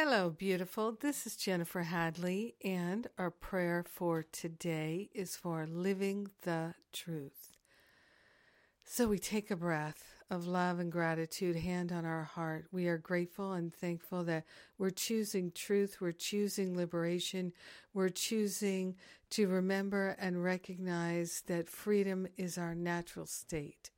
Hello, beautiful. This is Jennifer Hadley, and our prayer for today is for living the truth. So we take a breath of love and gratitude, hand on our heart. We are grateful and thankful that we're choosing truth, we're choosing liberation, we're choosing to remember and recognize that freedom is our natural state.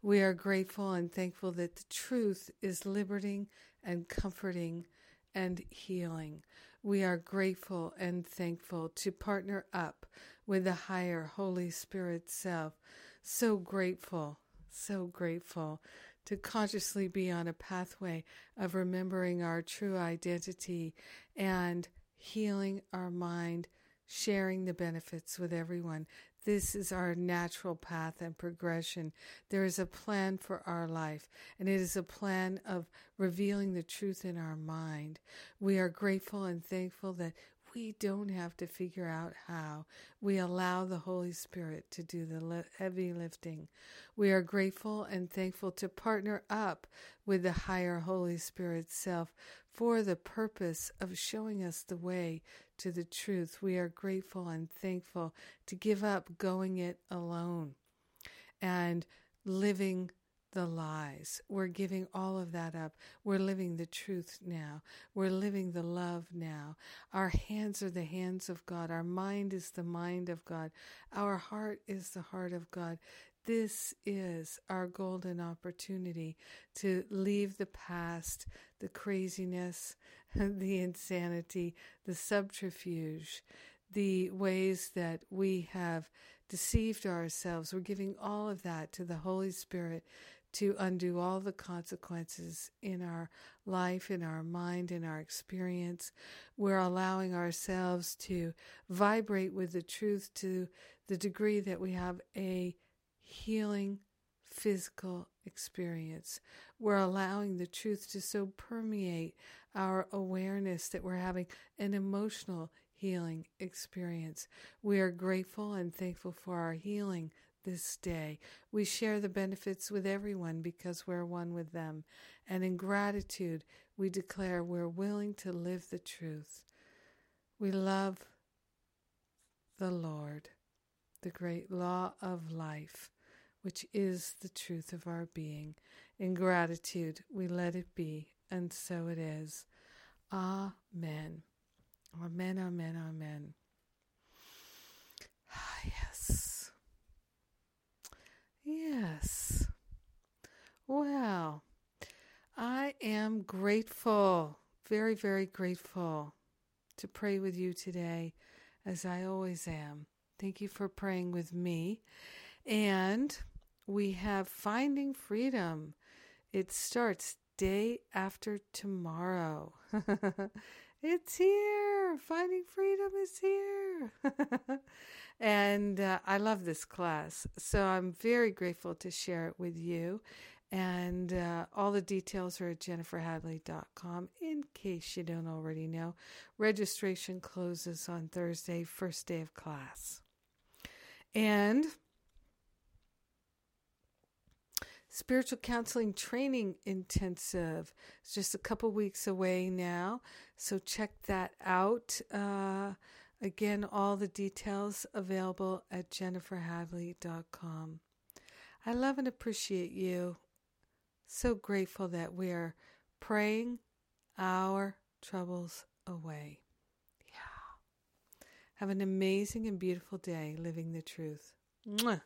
We are grateful and thankful that the truth is liberating and comforting and healing. We are grateful and thankful to partner up with the higher Holy Spirit self. So grateful, so grateful to consciously be on a pathway of remembering our true identity and healing our mind, sharing the benefits with everyone. This is our natural path and progression. There is a plan for our life, and it is a plan of revealing the truth in our mind. We are grateful and thankful that we don't have to figure out how. We allow the Holy Spirit to do the heavy lifting. We are grateful and thankful to partner up with the higher Holy Spirit self for the purpose of showing us the way to the truth. We are grateful and thankful to give up going it alone and living the lies. We're giving all of that up. We're living the truth now. We're living the love now. Our hands are the hands of God. Our mind is the mind of God. Our heart is the heart of God. This is our golden opportunity to leave the past, the craziness, the insanity, the subterfuge, the ways that we have deceived ourselves. We're giving all of that to the Holy Spirit to undo all the consequences in our life, in our mind, in our experience. We're allowing ourselves to vibrate with the truth to the degree that we have a healing physical experience. We're allowing the truth to so permeate our awareness that we're having an emotional healing experience. We are grateful and thankful for our healing this day. We share the benefits with everyone because we're one with them. And in gratitude, we declare we're willing to live the truth. We love the Lord, the great law of life, which is the truth of our being. In gratitude, we let it be, and so it is. Amen. Amen, amen, amen. Ah, yes. Yes. Well, I am grateful, very, very grateful to pray with you today, as I always am. Thank you for praying with me. And we have Finding Freedom. It starts day after tomorrow. it's here. Finding Freedom is here. And uh, I love this class. So I'm very grateful to share it with you. And uh, all the details are at jenniferhadley.com in case you don't already know. Registration closes on Thursday, first day of class. And spiritual counseling training intensive. It's just a couple weeks away now, so check that out. Uh, Again, all the details available at jenniferhadley.com. I love and appreciate you. So grateful that we are praying our troubles away. Yeah. Have an amazing and beautiful day living the truth. Mwah.